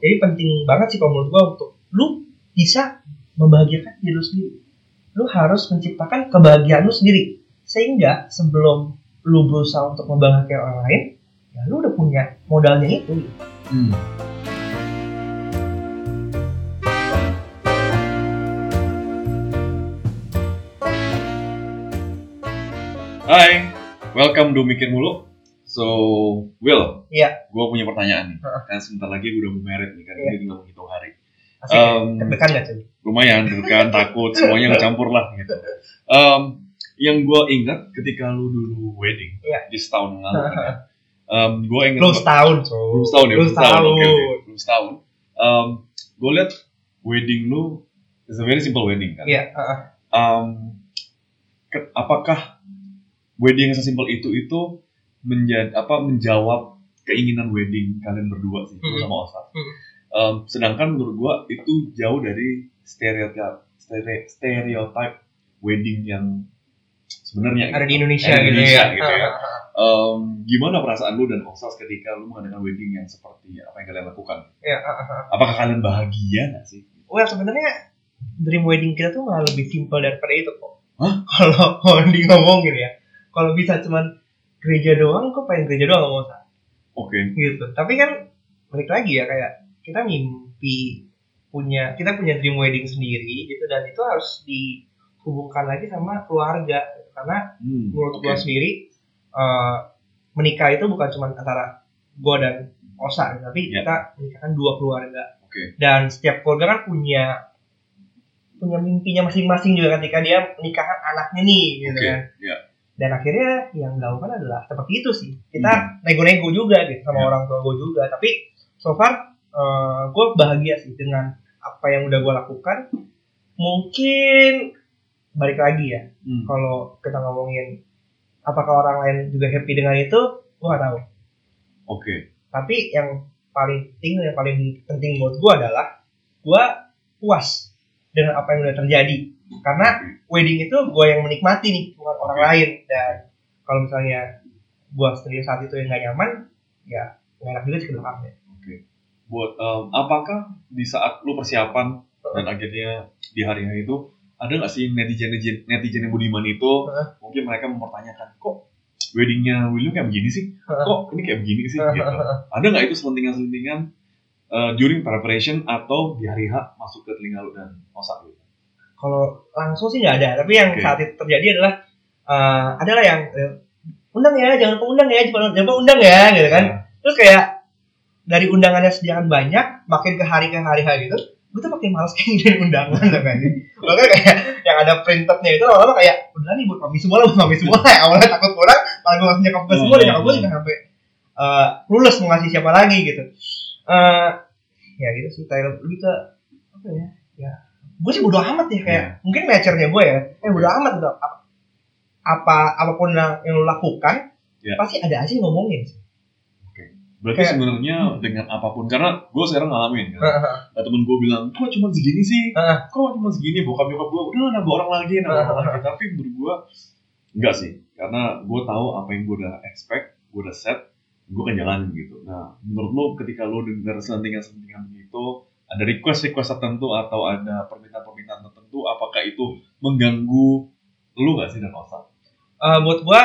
Jadi penting banget sih kalau menurut gue untuk lu bisa membahagiakan diri lu sendiri. Lu harus menciptakan kebahagiaan lu sendiri. Sehingga sebelum lu berusaha untuk membahagiakan orang lain, ya lu udah punya modalnya itu. Hmm. Hai, welcome to Mikir Mulu. So, Will, Iya. gue punya pertanyaan nih. Heeh. Kan sebentar lagi gue udah mau merit nih, kan Iya. ini tinggal menghitung hari. Asik Um, gak cuy? Lumayan, kan takut, semuanya ngecampur lah gitu. Um, yang gue ingat ketika lu dulu wedding Iya. di setahun lalu, kan, ya. um, gue ingat Belum setahun, cuy. belum setahun ya, Belum belum setahun, oke. belum setahun. Um, gue liat wedding lu is a very simple wedding kan. Iya, heeh. um, ke- apakah wedding yang sesimpel itu itu menjadi apa menjawab keinginan wedding kalian berdua sih lu Mhm. sama Osa. Mhm. Um, sedangkan menurut gua itu jauh dari stereotip stere- stereotype wedding yang sebenarnya Ada gitu. di Indonesia, gitu Indonesia ya. gitu ya. Heeh, heeh. Um, gimana perasaan lu dan Osas ketika lu mengadakan wedding yang seperti apa yang kalian lakukan? Iya, heeh, heeh. Apakah kalian bahagia nggak sih? Well, sebenarnya dream wedding kita tuh malah lebih simple daripada itu kok. Kalau di ngomongin ya. Kalau bisa cuman gereja doang, kok pengen gereja doang nggak usah. Oke. Gitu. Tapi kan balik lagi ya kayak kita mimpi punya kita punya dream wedding sendiri gitu dan itu harus dihubungkan lagi sama keluarga gitu. karena Hmm, menurut oke. gua sendiri eh, menikah itu bukan cuma antara gua dan Osa gitu, tapi Ya. kita menikahkan dua keluarga Oke. dan setiap keluarga kan punya punya mimpinya masing-masing juga ketika dia menikahkan anaknya nih gitu Oke. kan Ya. Dan akhirnya yang dilakukan adalah seperti itu sih kita nego-nego juga gitu sama Hmm. Ya. orang tua gue juga tapi so far gue bahagia sih dengan apa yang udah gue lakukan mungkin balik lagi ya Hmm. kalau kita ngomongin apakah orang lain juga happy dengan itu gue gak tahu Oke. tapi yang paling penting yang paling penting buat gue adalah gue puas dengan apa yang udah terjadi karena wedding itu gue yang menikmati nih bukan orang Oke. lain. Dan kalau misalnya gue sendiri saat itu yang gak nyaman ya gak enak juga sih ke depannya. Oke. Buat um, apakah di saat lu persiapan dan akhirnya di hari hari itu ada nggak sih netizen netizen netizen yang budiman itu Heeh. mungkin mereka mempertanyakan kok weddingnya William kayak begini sih? Kok ini kayak begini sih? Gitu. Ada nggak itu selentingan selentingan uh, during preparation atau di hari H masuk ke telinga lu dan osak lu kalau langsung sih nggak ada tapi yang Oke. saat itu terjadi adalah eh, adalah yang eh, undang ya jangan lupa undang ya jangan lupa undang ya gitu kan. Terus kayak dari undangannya sediakan banyak makin ke hari ke hari hari gitu gue tuh makin males kayak ngirim undangan kan makanya kayak yang ada printednya itu lama-lama kayak udah nih buat kami semua lah buat kami semua lah. Awalnya takut kurang malah gue ngasih nyokap gue semua dan nyokap gue juga sampai eh lulus mau ngasih siapa lagi gitu. Eh ya gitu sih kayak lebih ke apa ya ya gue sih bodo amat ya kayak mungkin nature-nya gue ya. Eh bodo amat gitu apa, apa apa pun yang, yang lo lakukan Ya. pasti ada aja yang ngomongin. Sih berarti Kayak- sebenarnya dengan apa pun karena gue sekarang ngalamin kan. Nah, temen gue bilang kok cuma segini sih? Heeh. kok cuma segini? Bokap nyokap gue udah nambah orang lagi nambah orang lagi. Tapi menurut gue enggak sih. Karena gue tahu apa yang gue udah expect gue udah set gue kan jalanin gitu. Nah menurut lo ketika lo dengar selentingan selentingan begitu ada request request tertentu atau ada permintaan apakah itu mengganggu lu gak sih dan Osa? Eh, buat gua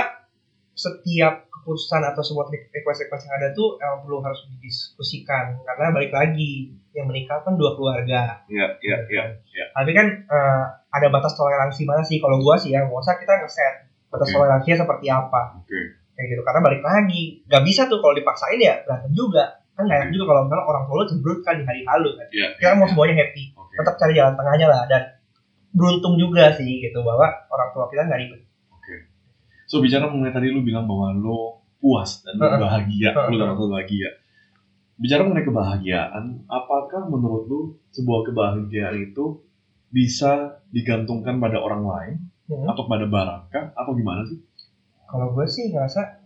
setiap keputusan atau sebuah request request yang ada tuh emang perlu harus didiskusikan. Karena balik lagi yang menikah kan dua keluarga. Iya iya iya iya. Tapi kan eh, ada batas toleransi mana sih? Kalau gua sih ya usah kita ngeset batas Oke. toleransinya seperti apa. Oke. Kayak gitu karena balik lagi nggak bisa tuh kalau dipaksain ya berantem juga. Kan nggak enak juga kalau misalnya orang tua lu cemberut kan di hari halu kan. Iya kita mau semuanya happy. Oke. Tetap cari jalan tengahnya lah dan beruntung juga sih gitu bahwa orang tua kita nggak ribet Oke. So bicara mengenai tadi lu bilang bahwa lu puas dan lu bahagia, lu lu bahagia. Bicara mengenai kebahagiaan, apakah menurut lu sebuah kebahagiaan itu bisa digantungkan pada orang lain Hmm. atau pada barangkah atau gimana sih? Kalau gue sih ngerasa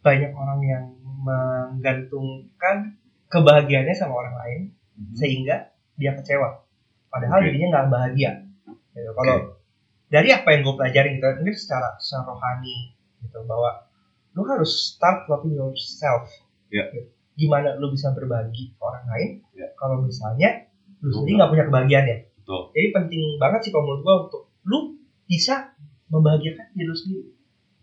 banyak orang yang menggantungkan kebahagiaannya sama orang lain sehingga dia kecewa. Padahal Oke. dirinya nggak bahagia. Gitu. Kalau dari apa yang gue pelajari gitu, mungkin secara, secara rohani gitu bahwa lu harus start loving yourself. Ya. Gitu. gimana lu bisa berbagi ke orang lain Ya. kalau misalnya lu sendiri nggak punya kebahagiaan ya Betul. jadi penting banget sih kalau menurut gua untuk lu bisa membahagiakan diri lu sendiri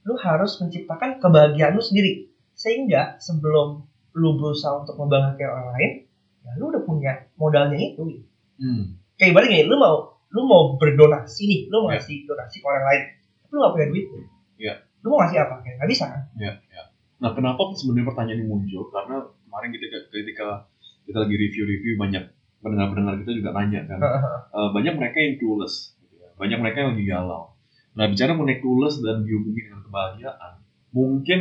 lu harus menciptakan kebahagiaan lu sendiri sehingga sebelum lu berusaha untuk membahagiakan orang lain ya lu udah punya modalnya itu. Hmm. kayak ibaratnya lu mau lu mau berdonasi nih lu mau Ya. ngasih donasi ke orang lain tapi lu gak punya duit Ya. lu mau ngasih apa nggak bisa kan Ya, ya. Nah, kenapa sebenarnya pertanyaan ini muncul? Karena kemarin ketika ketika kita lagi review-review banyak pendengar-pendengar kita juga nanya kan. Eh, banyak mereka yang clueless, gitu ya. banyak mereka yang lagi galau. Nah, bicara mengenai clueless dan dihubungi dengan kebahagiaan, mungkin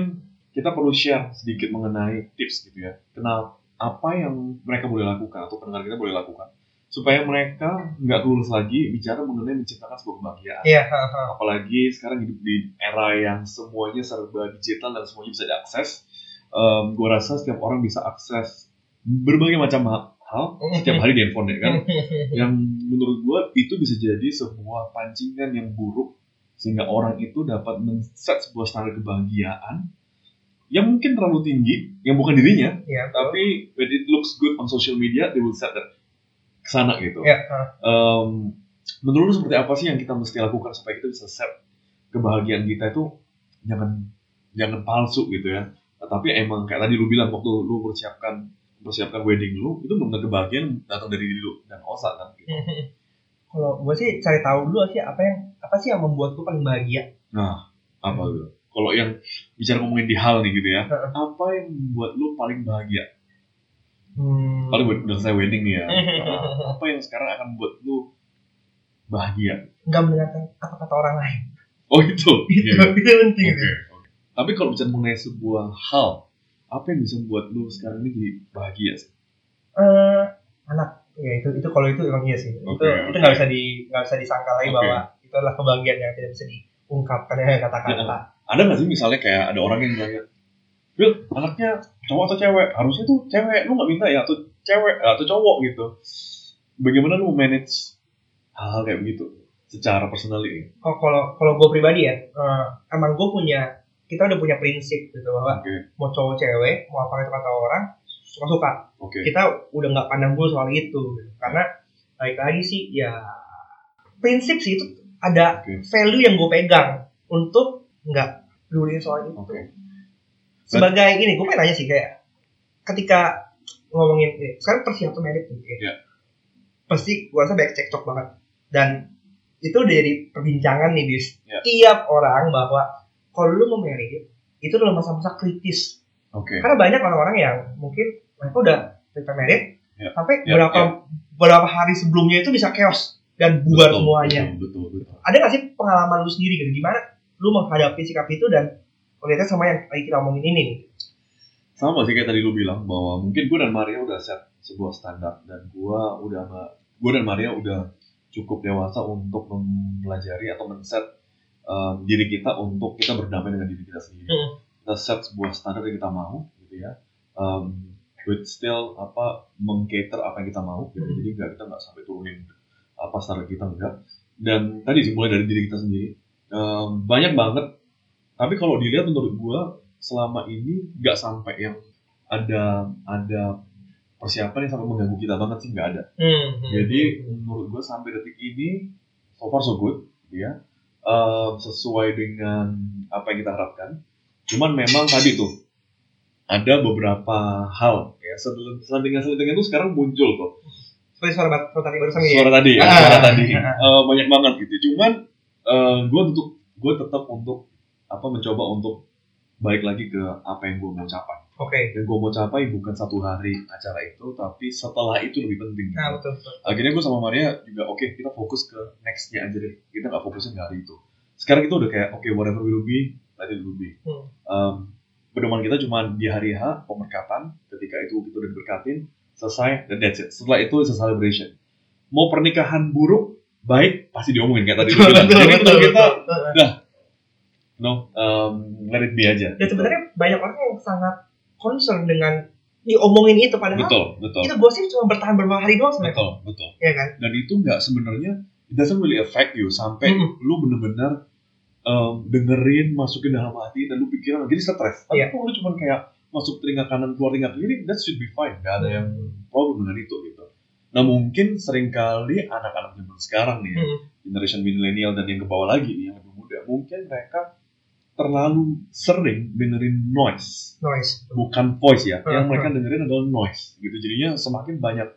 kita perlu share sedikit mengenai tips gitu ya. Kenal apa yang mereka boleh lakukan atau pendengar kita boleh lakukan supaya mereka nggak clueless lagi bicara mengenai menciptakan sebuah kebahagiaan. Iya apalagi sekarang hidup di era yang semuanya serba digital dan semuanya bisa diakses. Um, gue rasa setiap orang bisa akses berbagai macam ha- hal setiap hari di handphone ya kan. yang menurut gue itu bisa jadi sebuah pancingan yang buruk sehingga orang itu dapat men-set sebuah standar kebahagiaan yang mungkin terlalu tinggi, yang bukan dirinya, Iya, tapi when it looks good on social media, they will set that ke sana gitu. ya Um, menurut lu seperti apa sih yang kita mesti lakukan supaya kita bisa set kebahagiaan kita itu jangan jangan palsu gitu ya. Tapi emang kayak tadi lu bilang waktu lu persiapkan persiapkan wedding lu itu benar kebahagiaan datang dari diri lu dan osa kan. Gitu. kalau gue sih cari tahu dulu sih apa yang apa sih yang membuat gue paling bahagia Nah, apa gitu? Kalau yang bicara ngomongin di hal nih gitu ya, apa yang membuat lu paling bahagia? Hmm. Buat udah selesai wedding nih ya. Nah, apa yang sekarang akan membuat lu bahagia? nggak mendengarkan apa kata orang lain Oh itu. itu Iya. itu penting oke. Tapi kalau bicara mengenai sebuah hal, apa yang bisa membuat lu sekarang ini jadi bahagia sih? Eh, anak ya itu itu kalau itu emang iya sih itu Oke, itu nggak bisa di nggak bisa disangka lagi Oke. bahwa itu adalah kebahagiaan yang tidak bisa diungkapkan dengan kata-kata Ada nggak sih misalnya kayak ada orang yang nanya, Bil, anaknya cowok atau cewek? Harusnya tuh cewek, lu nggak minta ya? Atau cewek, atau cowok gitu. Bagaimana lu manage hal-hal kayak begitu? Secara personal ini? Oh, kalau kalau gue pribadi ya, eh, emang gue punya kita udah punya prinsip gitu bahwa Oke, mau cowok cewek mau apa itu kata orang suka suka oke. kita udah nggak pandang bulu soal itu gitu. karena balik lagi sih ya prinsip sih itu ada Oke. value yang gue pegang untuk nggak peduli soal itu Oke. Sebagai ini gue pengen nanya sih kayak ketika ngomongin ini, sekarang persiapan merit nih ya. Pasti gue rasa banyak cekcok banget dan itu dari perbincangan nih bis Iya. tiap orang bahwa kalau lu mau merit itu dalam masa-masa kritis Oke. karena banyak orang-orang yang mungkin mereka udah prepare merit Ya. sampai Ya, beberapa beberapa hari sebelumnya itu bisa chaos dan bubar Betul, semuanya Betul, betul, betul. ada nggak sih pengalaman lu sendiri gitu gimana lu menghadapi sikap itu dan kelihatannya sama yang lagi kita omongin ini nih sama sih kayak tadi lu bilang bahwa mungkin gue dan Maria udah set sebuah standar dan gue udah gue dan Maria udah cukup dewasa untuk mempelajari atau men-set um, diri kita untuk kita berdamai dengan diri kita sendiri. Hmm. Kita set sebuah standar yang kita mau gitu ya. Um, with still apa mengcater apa yang kita mau gitu. Hmm. Jadi nggak kita nggak sampai turunin apa standar kita enggak. Dan tadi sih mulai dari diri kita sendiri. Um, banyak banget. Tapi kalau dilihat menurut gue selama ini nggak sampai yang ada ada persiapan yang sampai mengganggu kita banget sih nggak ada. Hmm, Jadi menurut gue sampai detik ini so far so good, ya Um, sesuai dengan apa yang kita harapkan. Cuman memang tadi tuh ada beberapa hal ya selentingan-selentingan itu sekarang muncul tuh seperti suara suara tadi barusan ya suara tadi ya, Ah. suara tadi Eh, banyak banget gitu. Cuman gue untuk gue tetap untuk apa mencoba untuk balik lagi ke apa yang gue mau capai. oke Yang gue mau capai bukan satu hari acara itu, tapi setelah itu lebih penting. nah betul betul Akhirnya gue sama Maria juga oke kita fokus ke nextnya aja deh. Kita nggak fokusnya ke hari itu. Sekarang kita udah kayak oke whatever will be, let it will be. Hmm. Um, pedoman kita cuma di hari H pemberkatan. Ketika itu kita udah diberkatin, selesai dan that's it. Setelah itu is a celebration. Mau pernikahan buruk, baik pasti diomongin kayak tadi. Jadi kita betul. No um, let it be aja. dan sebenarnya banyak orang yang sangat concern dengan diomongin itu padahal betul betul itu gosip cuma bertahan beberapa hari doang sebenarnya betul betul. ya kan dan itu nggak sebenarnya it doesn't really affect you sampai Mm-mm. lu bener-bener um, dengerin masukin dalam hati dan lu pikiran jadi stres tapi Iya. kalau lu cuma kayak masuk telinga kanan keluar telinga kiri that should be fine gak ada yang problem dengan itu gitu nah mungkin sering kali anak-anak zaman sekarang nih ya, Hmm. generation milenial dan yang ke bawah lagi nih yang lebih muda mungkin mereka terlalu sering dengerin noise. Noise. bukan voice ya. Yang Hmm, mereka dengerin adalah noise gitu. Jadinya semakin banyak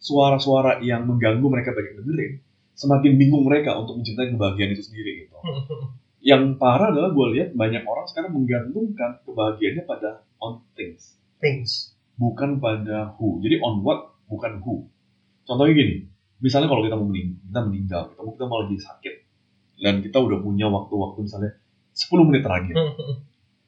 suara-suara yang mengganggu mereka banyak dengerin semakin bingung mereka untuk mencintai kebahagiaan itu sendiri gitu. Yang parah adalah gue lihat banyak orang sekarang menggantungkan kebahagiaannya pada on things. Things. bukan pada who. Jadi on what bukan who. Contohnya gini misalnya kalau kita mau mening kita meninggal kita, kita mau lagi sakit dan kita udah punya waktu-waktu misalnya 10 menit terakhir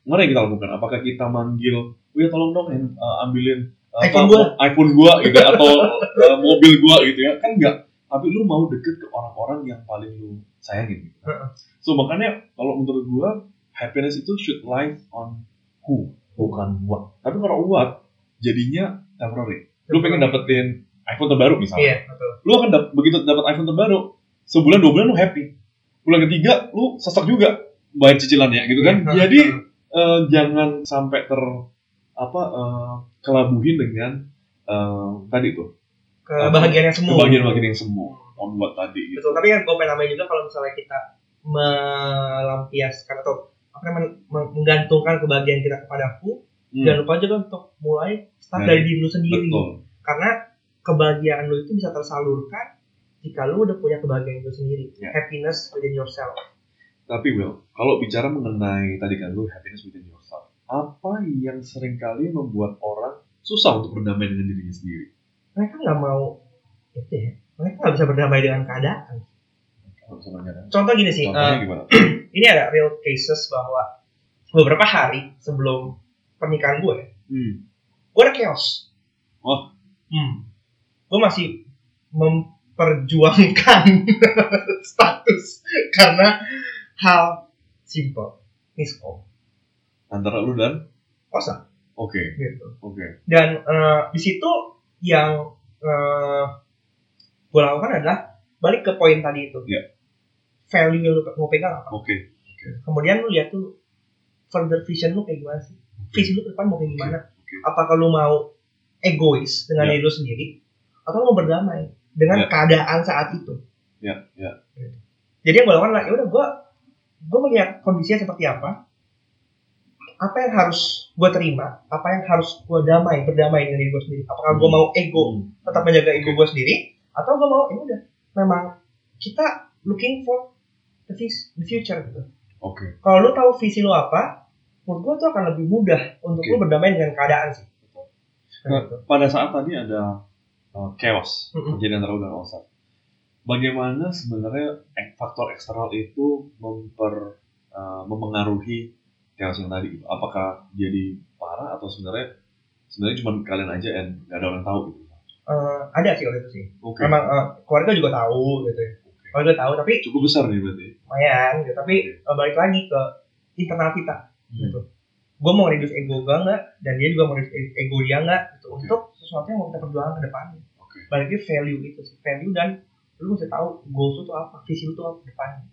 mana yang kita lakukan? Apakah kita manggil, oh ya tolong dong uh, ambilin uh, iPhone apa, gua." iPhone gua gitu atau uh, mobil gua gitu ya? Kan enggak. Tapi lu mau deket ke orang-orang yang paling lu sayangin. Gitu. Heeh. So makanya kalau menurut gua happiness itu should lie on who, bukan what. Tapi kalau what jadinya temporary. Lu pengen dapetin iPhone terbaru misalnya. Iya, betul. Lu akan dap- begitu dapat iPhone terbaru, sebulan dua bulan lu happy. Bulan ketiga lu sesak juga bayar cicilannya gitu kan. Jadi eh, jangan sampai ter apa eh, kelabuhin dengan eh, tadi tuh kebahagiaan yang semu. kebahagiaan-kebahagiaan yang semu on what tadi gitu. Betul, tapi kan gue pengen nambahin juga kalau misalnya kita melampiaskan atau apa namanya men- menggantungkan kebahagiaan kita kepada aku, Hmm, jangan lupa juga untuk mulai start Dari- dari diri lu sendiri. betul. Karena kebahagiaan lu itu bisa tersalurkan jika lu udah punya kebahagiaan itu sendiri. Ya. Happiness within yourself. Tapi Will, kalau bicara mengenai tadi kan lu happiness within yourself, apa yang sering kali membuat orang susah untuk berdamai dengan dirinya sendiri? Mereka nggak mau itu ya. Mereka nggak bisa berdamai dengan keadaan. Contoh gini sih, Contohnya gimana? ini ada real cases bahwa beberapa hari sebelum pernikahan gue, Hmm. gue ada chaos. Wah. Hmm. Gue masih memperjuangkan status karena hal simple, miskom, Antara lu dan kosa oke, gitu. oke. Dan eh, di situ yang eh, gue lakukan adalah balik ke poin tadi itu. Iya. Value yang lu mau pegang apa? Oke. Kemudian lu lihat tuh further vision lu kayak gimana sih? Visi lu ke depan mau kayak gimana? Oke. Apakah lu mau egois dengan Ya. diri lu sendiri atau lu mau berdamai dengan Ya. keadaan saat itu? Ya, ya. Jadi yang gue lakukan adalah ya udah gue gue melihat kondisinya seperti apa, apa yang harus gue terima, apa yang harus gue damai berdamai dengan diri gue sendiri. Apakah gue Hmm. mau ego Hmm. tetap menjaga ego gue sendiri atau gue mau ya udah memang kita looking for the, future gitu. Oke. Kalau lu tahu visi lu apa, menurut gue tuh akan lebih mudah untuk Oke. lu berdamai dengan keadaan sih. Nah, Gitu. pada saat tadi ada uh, chaos Mm-mm. kejadian antara lu dan. Bagaimana sebenarnya faktor eksternal itu memper uh, memengaruhi chaos yang tadi? Gitu? Apakah jadi parah atau sebenarnya sebenarnya cuma kalian aja dan nggak ada orang tahu gitu? Eh, ada sih waktu itu sih. Oke. Memang eh, keluarga juga tahu gitu ya. Oke. Keluarga tahu tapi Cukup besar nih berarti. lumayan gitu. Tapi eh, balik lagi ke internal kita Hmm. gitu. Gue mau reduce ego gue nggak dan dia juga mau reduce e- ego dia nggak gitu Oke. untuk sesuatu yang mau kita perjuangkan ke depannya. Oke. Balik lagi value itu sih. Value dan lu mesti tahu goals lu tuh apa, visi lu tuh apa depannya.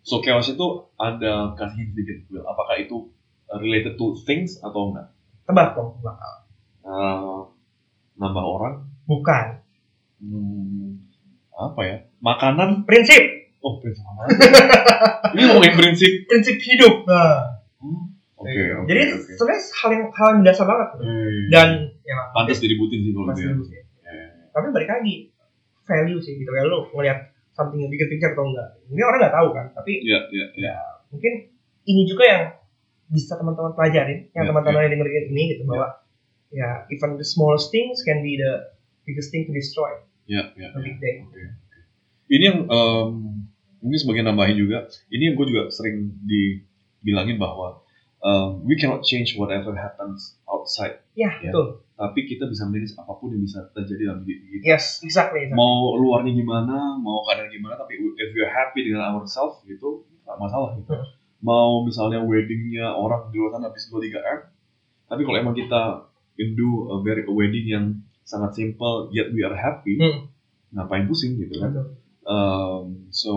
So chaos itu ada kasih sedikit Will. Apakah itu related to things atau enggak? Tebak dong, tebak. Uh, nambah orang? Bukan. Hmm, apa ya? Makanan? Prinsip, Oh, prinsip apa? Ini ngomongin prinsip. prinsip hidup. Nah, Hmm, Oke, oke. Jadi oke. sebenarnya hal yang hal yang dasar banget. Hmm. Dan ya pantas diributin sih kalau dia. dulu sih. Eh, Tapi balik lagi value sih gitu ya lu ngeliat something yang bigger picture atau enggak. Mungkin orang nggak tahu kan, tapi Iya, iya, iya. mungkin ini juga yang bisa teman-teman pelajarin, yang Ya, teman-teman yang dengerin ini gitu bahwa ya even the smallest things can be the biggest thing to destroy Iya, iya. the big day. Oke. Ini yang em, mungkin sebagai nambahin juga, ini yang gue juga sering dibilangin bahwa em, we cannot change whatever happens outside, Ya, Ya. betul. tapi kita bisa manage apa pun yang bisa terjadi dalam diri kita. Yes, exactly. exactly. Mau luarnya gimana, mau keadaan gimana, tapi if we're happy dengan ourselves gitu, nggak masalah gitu. Hmm. Mau misalnya weddingnya orang di luar sana habis 2 3 M, tapi kalau emang kita can do a very a wedding yang sangat simple yet we are happy, Hmm. ngapain pusing gitu kan? Betul. Um, so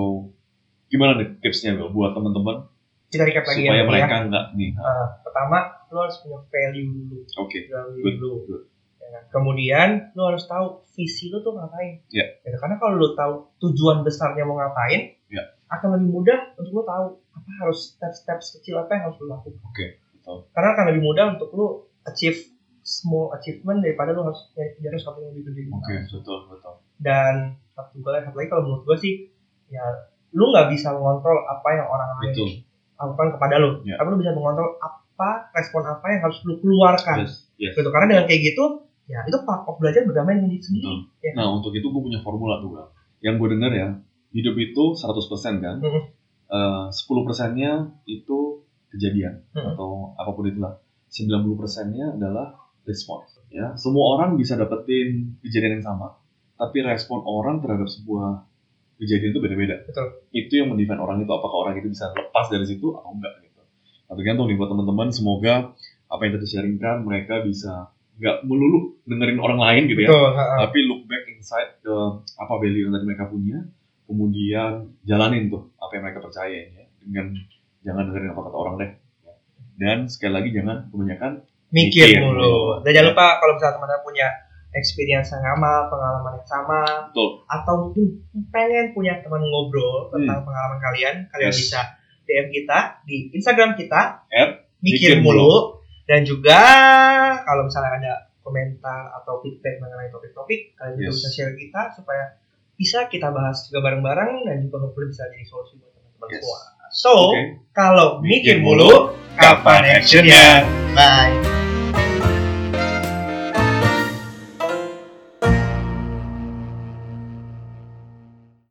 gimana nih tipsnya Will, buat teman-teman kita recap lagi supaya ya, Bro, mereka ya. nggak nih. Uh, pertama lo harus punya value dulu. Oke good lo good. Ya kan? kemudian lo harus tahu visi lo tuh ngapain. Iya. Ya, karena kalau lo tahu tujuan besarnya mau ngapain Iya. akan lebih mudah untuk lo tahu apa harus step-step kecil apa yang harus lo lakukan. Oke betul. Karena akan lebih mudah untuk lo achieve small achievement daripada lo harus kejar sesuatu yang lebih gede. Oke betul betul. Dan satu gue satu lagi kalau menurut gue sih ya lu nggak bisa mengontrol apa yang orang lain betul lakukan kepada lu. Ya. tapi lu bisa mengontrol apa respon apa yang harus lu keluarkan. Yes yes. Gitu. Karena dengan kayak gitu ya itu part of belajar berdamai dengan diri sendiri. Ya. nah untuk itu gue punya formula tuh bang. Yang gue denger ya hidup itu 100% kan? Mhm. Eh, 10 persennya itu kejadian Mhm. atau apa pun itulah. 90 persennya adalah respon ya. Semua orang bisa dapetin kejadian yang sama. Tapi respon orang terhadap sebuah kejadian itu beda-beda. Betul. itu yang mendefine orang itu apakah orang itu bisa lepas dari situ atau enggak gitu. Nah tergantung nih buat teman-teman semoga apa yang tadi sharingkan mereka bisa nggak melulu dengerin orang lain gitu ya. Betul tapi look back inside ke apa value yang tadi mereka punya kemudian jalanin tuh apa yang mereka percaya ya. Dengan jangan dengerin apa kata orang deh dan sekali lagi jangan kebanyakan mikir Mikir. mulu. Mulu. dan jangan lupa kalau misalnya teman-teman punya experience yang sama pengalaman yang sama betul atau mungkin pengen punya teman ngobrol tentang pengalaman kalian kalian Hmm. Yes. bisa DM kita di Instagram kita At mikir mulu dan juga kalau misalnya ada komentar atau feedback mengenai topik-topik kalian juga Yes. bisa share kita supaya bisa kita bahas juga bareng-bareng dan juga hopefully bisa jadi solusi buat teman-teman Yes. semua. So, oke kalau mikir Mikir mulu, kapan actionnya? Bye.